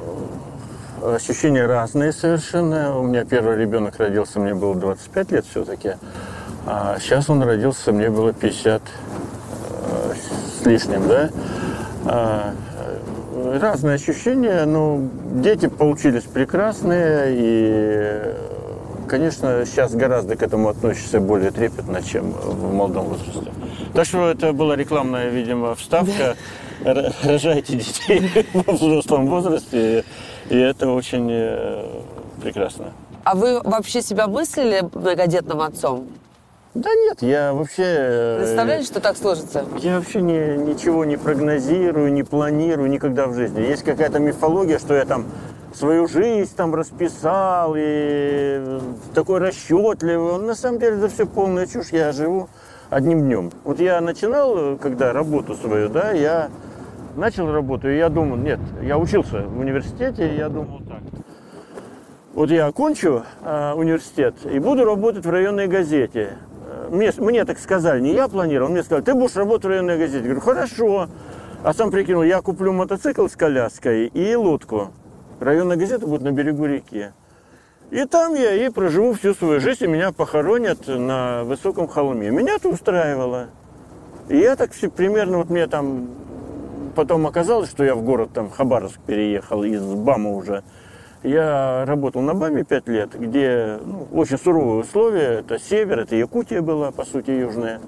S7: э, ощущения разные совершенно. У меня первый ребенок родился, мне было 25 лет все-таки. А сейчас он родился, мне было 50 э, с лишним, да. Разные ощущения, но дети получились прекрасные, и конечно, сейчас гораздо к этому относишься более трепетно, чем в молодом возрасте. Так что это была рекламная, видимо, вставка. Рожайте детей во взрослом возрасте, и это очень э, прекрасно.
S14: А вы вообще себя мыслили многодетным отцом?
S7: Да нет, я вообще... Э,
S14: Представляете, что так сложится?
S7: Я вообще не, ничего не прогнозирую, не планирую никогда в жизни. Есть какая-то мифология, что я там свою жизнь там расписал и такой расчетливый. На самом деле это все полная чушь. Я живу одним днем. Вот я начинал, когда работу свою, да, я начал работу, и я думал, нет, я учился в университете, и я думал так. Вот я окончу э, университет и буду работать в районной газете. Мне, мне так сказали, не я планировал, мне сказали, ты будешь работать в районной газете. Я говорю, хорошо. А сам прикинул, я куплю мотоцикл с коляской и лодку. Районная газета будет на берегу реки. И там я и проживу всю свою жизнь, и меня похоронят на высоком холме. Меня это устраивало. И я так все примерно, вот мне там потом оказалось, что я в город там Хабаровск переехал из БАМа уже. Я работал на БАМе пять лет, где ну, очень суровые условия. Это север, это Якутия была, по сути, южная.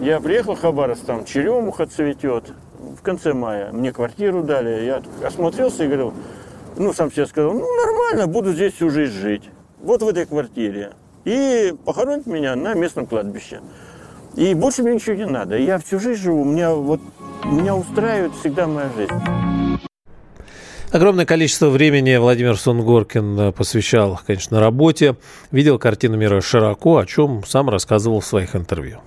S7: Я приехал в Хабаровск, там черемуха цветет. В конце мая мне квартиру дали. Я осмотрелся и говорил, ну, сам себе сказал, ну, нормально, буду здесь всю жизнь жить. Вот в этой квартире. И похоронить меня на местном кладбище. И больше мне ничего не надо. Я всю жизнь живу, меня вот меня устраивает всегда моя жизнь.
S1: Огромное количество времени Владимир Сунгоркин э, посвящал, конечно, работе. Видел картину мира широко, о чем сам рассказывал в своих интервью.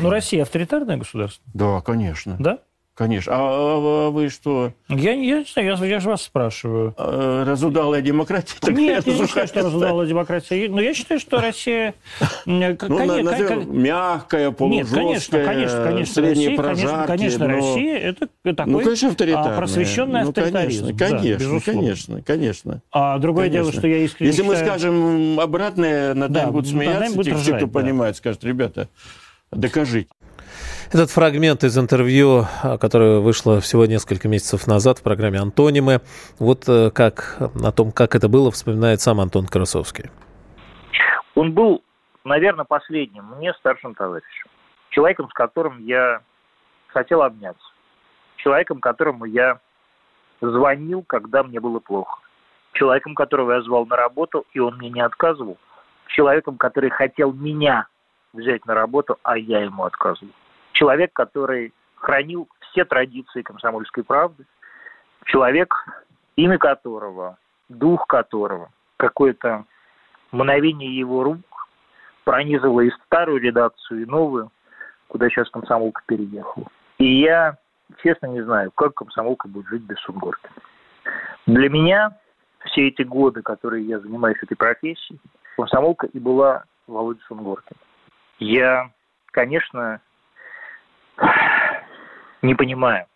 S15: Ну, Россия авторитарное государство?
S7: Да, конечно.
S15: Да?
S7: Конечно. А, а, а вы что?
S15: Я, я не знаю, я, я же вас спрашиваю.
S7: А, разудалая демократия?
S15: Нет, я не считаю, что разудалая демократия. Но я считаю, что Россия...
S7: Ну, конечно, мягкая, полужесткая,
S15: Нет, конечно, конечно, конечно. Средние Россия, конечно, конечно,
S7: но...
S15: Россия это такой
S7: ну, конечно,
S15: просвещенный
S7: ну,
S15: авторитаризм.
S7: Конечно, конечно, конечно, конечно.
S15: А другое дело, что я искренне
S7: Если мы скажем обратное, над нами будут смеяться, те, кто понимает, скажут, ребята, докажите.
S1: Этот фрагмент из интервью, которое вышло всего несколько месяцев назад в программе «Антонимы», вот э, как о том, как это было, вспоминает сам Антон Красовский.
S16: Он был, наверное, последним мне старшим товарищем. Человеком, с которым я хотел обняться. Человеком, которому я звонил, когда мне было плохо. Человеком, которого я звал на работу, и он мне не отказывал. Человеком, который хотел меня взять на работу, а я ему отказывал человек, который хранил все традиции комсомольской правды, человек, имя которого, дух которого, какое-то мгновение его рук пронизывало и старую редакцию, и новую, куда сейчас комсомолка переехала. И я, честно, не знаю, как комсомолка будет жить без Сунгоркина. Для меня все эти годы, которые я занимаюсь этой профессией, комсомолка и была Володя Сунгоркин. Я, конечно, не понимаю,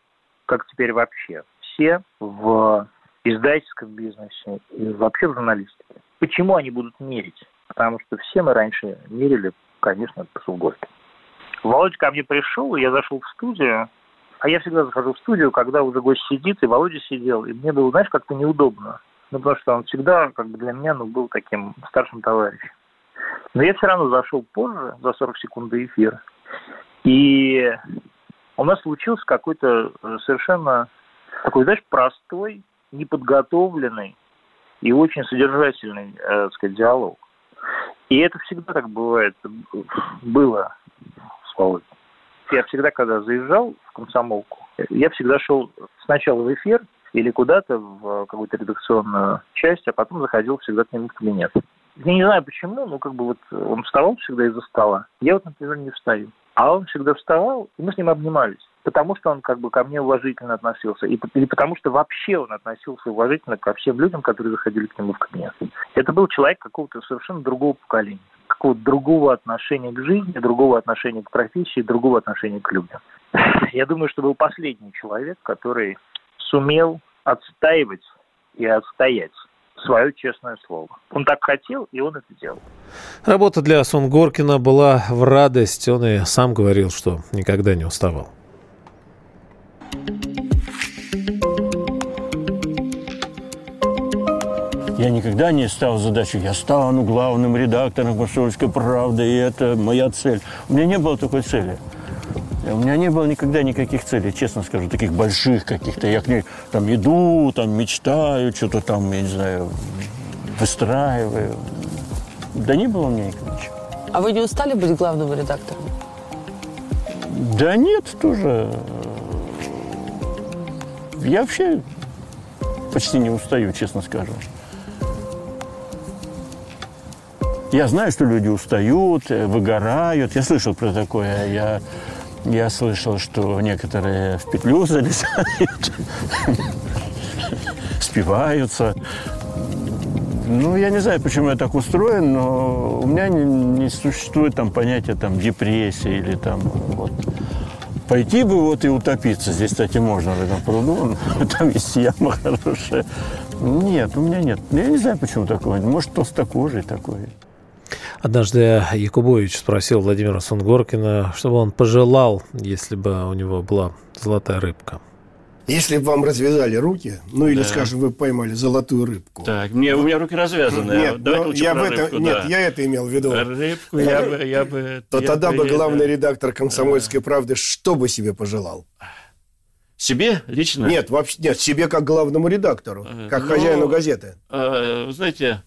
S16: как теперь вообще все в издательском бизнесе и вообще в журналистике. Почему они будут мерить? Потому что все мы раньше мерили, конечно, по Сунгорке. Володя ко мне пришел, я зашел в студию, а я всегда захожу в студию, когда уже гость сидит, и Володя сидел, и мне было, знаешь, как-то неудобно. Ну, потому что он всегда, как бы для меня, ну, был таким старшим товарищем. Но я все равно зашел позже, за 40 секунд до эфира. И у нас случился какой-то совершенно такой, знаешь, простой, неподготовленный и очень содержательный, э, так сказать, диалог. И это всегда так бывает, было с. Я всегда, когда заезжал в комсомолку, я всегда шел сначала в эфир или куда-то в какую-то редакционную часть, а потом заходил всегда к нему в кабинет. Я не знаю почему, но как бы вот он вставал всегда из-за стола. Я вот, например, не встаю. А он всегда вставал, и мы с ним обнимались. Потому что он как бы ко мне уважительно относился. И, и потому что вообще он относился уважительно ко всем людям, которые заходили к нему в кабинет. Это был человек какого-то совершенно другого поколения. Какого-то другого отношения к жизни, другого отношения к профессии, другого отношения к людям. Я думаю, что был последний человек, который сумел отстаивать и отстоять свое честное слово. Он так хотел, и он это делал.
S1: Работа для Сунгоркина была в радость. Он и сам говорил, что никогда не уставал.
S7: Я никогда не ставил задачу, я стану главным редактором «Комсомольской правды», и это моя цель. У меня не было такой цели. У меня не было никогда никаких целей, честно скажу, таких больших каких-то. Я к ней там иду, там мечтаю, что-то там, я не знаю, выстраиваю. Да не было у меня никакого.
S14: А вы не устали быть главным редактором?
S7: Да нет, тоже. Я вообще почти не устаю, честно скажу. Я знаю, что люди устают, э, выгорают. Я слышал про такое. Я, я слышал, что некоторые в петлю залезают, спиваются. Ну, я не знаю, почему я так устроен, но у меня не, не существует там понятия там депрессии или там вот. Пойти бы вот и утопиться. Здесь, кстати, можно в этом пруду. Там есть яма хорошая. Нет, у меня нет. Я не знаю, почему такое. Может, толстокожий такой.
S1: Однажды Якубович спросил Владимира Сунгоркина, чтобы он пожелал, если бы у него была золотая рыбка.
S17: Если бы вам развязали руки, ну или, да. скажем, вы поймали золотую рыбку.
S7: Так, мне, у меня руки развязаны.
S17: Нет, Давайте ну, я, в это, рыбку, нет да. я это имел в виду.
S7: Рыбку я бы... Я бы
S17: то я тогда бы, главный я, редактор «Комсомольской правды» что бы себе пожелал?
S7: Себе лично?
S17: Нет, вообще нет, себе как главному редактору, как ну, хозяину газеты.
S7: Э, знаете,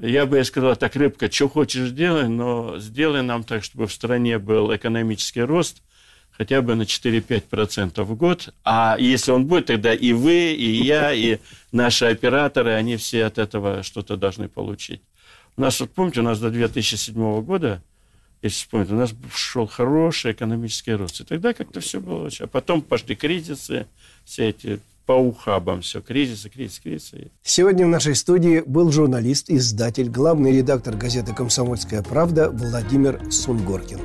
S7: я бы сказал, так, рыбка, что хочешь делай, но сделай нам так, чтобы в стране был экономический рост – хотя бы на 4-5% в год. А если он будет, тогда и вы, и я, и наши операторы, они все от этого что-то должны получить. У нас, вот помните, у нас до 2007 года, если вспомнить, у нас шел хороший экономический рост. И тогда как-то все было. А потом пошли кризисы, все эти по ухабам все, кризисы, кризисы, кризисы.
S17: Сегодня в нашей студии был журналист, издатель, главный редактор газеты «Комсомольская правда» Владимир Сунгоркин.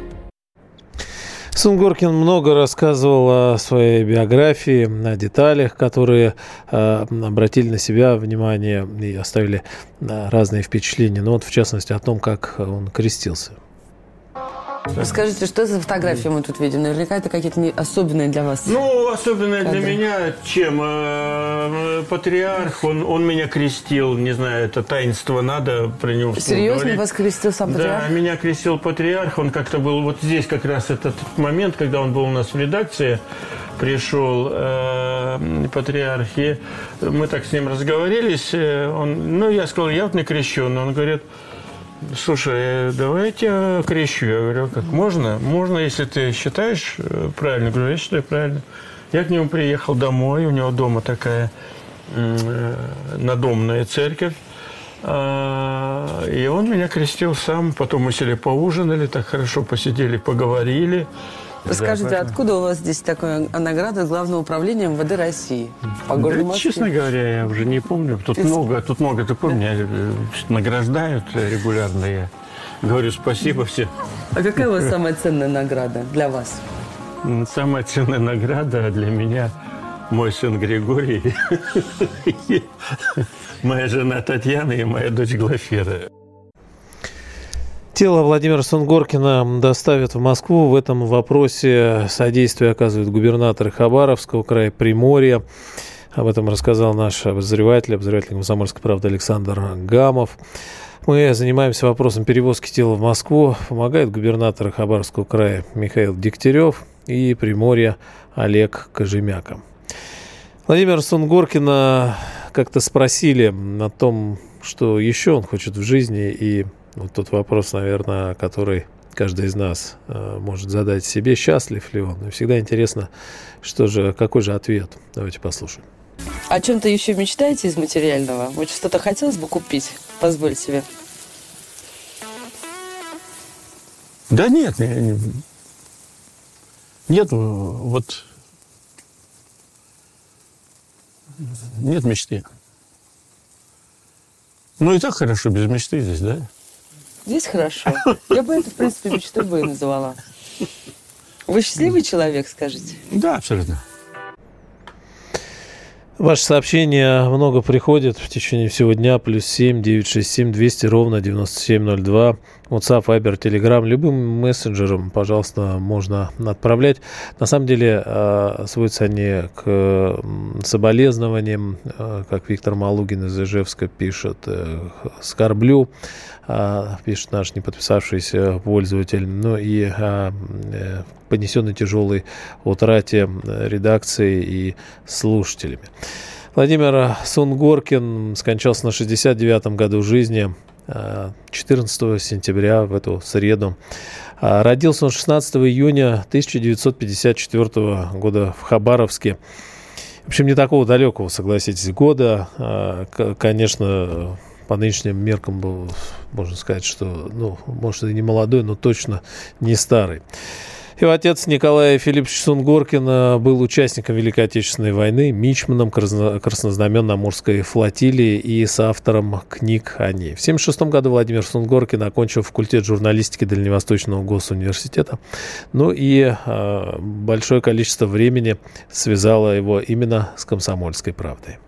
S1: Сунгоркин много рассказывал о своей биографии, о деталях, которые э, обратили на себя внимание и оставили э, разные впечатления. Ну вот, в частности, о том, как он крестился.
S14: Расскажите, что за фотографии мы тут видим? Наверняка это какие-то особенные для вас.
S7: Ну, особенные для меня чем? Э, патриарх, он, он меня крестил, не знаю, это таинство надо про него
S14: Серьезно говорить. вас крестил сам патриарх?
S7: Да, меня крестил патриарх, он как-то был вот здесь как раз этот момент, когда он был у нас в редакции, пришел э, патриарх, и мы так с ним разговорились, э, он, ну, я сказал, я вот не крещен, он говорит, Слушай, давай тебя крещу. Я говорю, как можно? Можно, если ты считаешь э, правильно. Я говорю, я считаю правильно. Я к нему приехал домой, у него дома такая э, надомная церковь. А, и он меня крестил сам. Потом мы сели поужинали, так хорошо посидели, поговорили.
S14: Расскажите, да, откуда у вас здесь такая награда Главного управления МВД России?
S7: По городу да, честно говоря, я уже не помню. Тут Ты... много, тут много, да. меня э, награждают регулярно. Я говорю спасибо всем.
S14: А какая у вас самая ценная награда для вас?
S7: Самая ценная награда для меня мой сын Григорий, моя жена Татьяна и моя дочь Глафира.
S1: Тело Владимира Сунгоркина доставят в Москву. В этом вопросе содействие оказывает губернатор Хабаровского края Приморья. Об этом рассказал наш обозреватель, обозреватель «Комсомольской правды» Александр Гамов. Мы занимаемся вопросом перевозки тела в Москву. Помогает губернатор Хабаровского края Михаил Дегтярев и Приморья Олег Кожемяка. Владимира Сунгоркина как-то спросили о том, что еще он хочет в жизни, и вот тот вопрос, наверное, который каждый из нас э, может задать себе, счастлив ли он. И всегда интересно, что же, какой же ответ. Давайте послушаем.
S14: О чем-то еще мечтаете из материального? Вот что-то хотелось бы купить? Позволь себе.
S7: Да нет, не, нет, вот нет мечты. Ну и так хорошо без мечты здесь, да?
S14: Здесь хорошо. Я бы это, в принципе, мечтой бы и называла. Вы счастливый человек, скажите?
S7: Да, абсолютно.
S1: Ваше сообщение много приходит в течение всего дня. Плюс семь девять шесть семь двести ровно девяносто семь ноль два. WhatsApp, Viber, Telegram, любым мессенджером, пожалуйста, можно отправлять. На самом деле э, сводятся они к соболезнованиям, э, как Виктор Малугин из Ижевска пишет, э, скорблю, пишет наш не подписавшийся пользователь, ну и понесенной тяжелой утрате редакции и слушателями. Владимир Сунгоркин скончался на 69-м году жизни. 14 сентября в эту среду. А, родился он 16 июня 1954 года в Хабаровске. В общем, не такого далекого, согласитесь, года. А, конечно, по нынешним меркам был, можно сказать, что, ну, может, и не молодой, но точно не старый. Его отец Николай Филиппович Сунгоркин был участником Великой Отечественной войны, мичманом краснознамен-на-Амурской флотилии и соавтором книг о ней. В 1976 году Владимир Сунгоркин окончил факультет журналистики Дальневосточного госуниверситета. Ну и э, большое количество времени связало его именно с комсомольской правдой.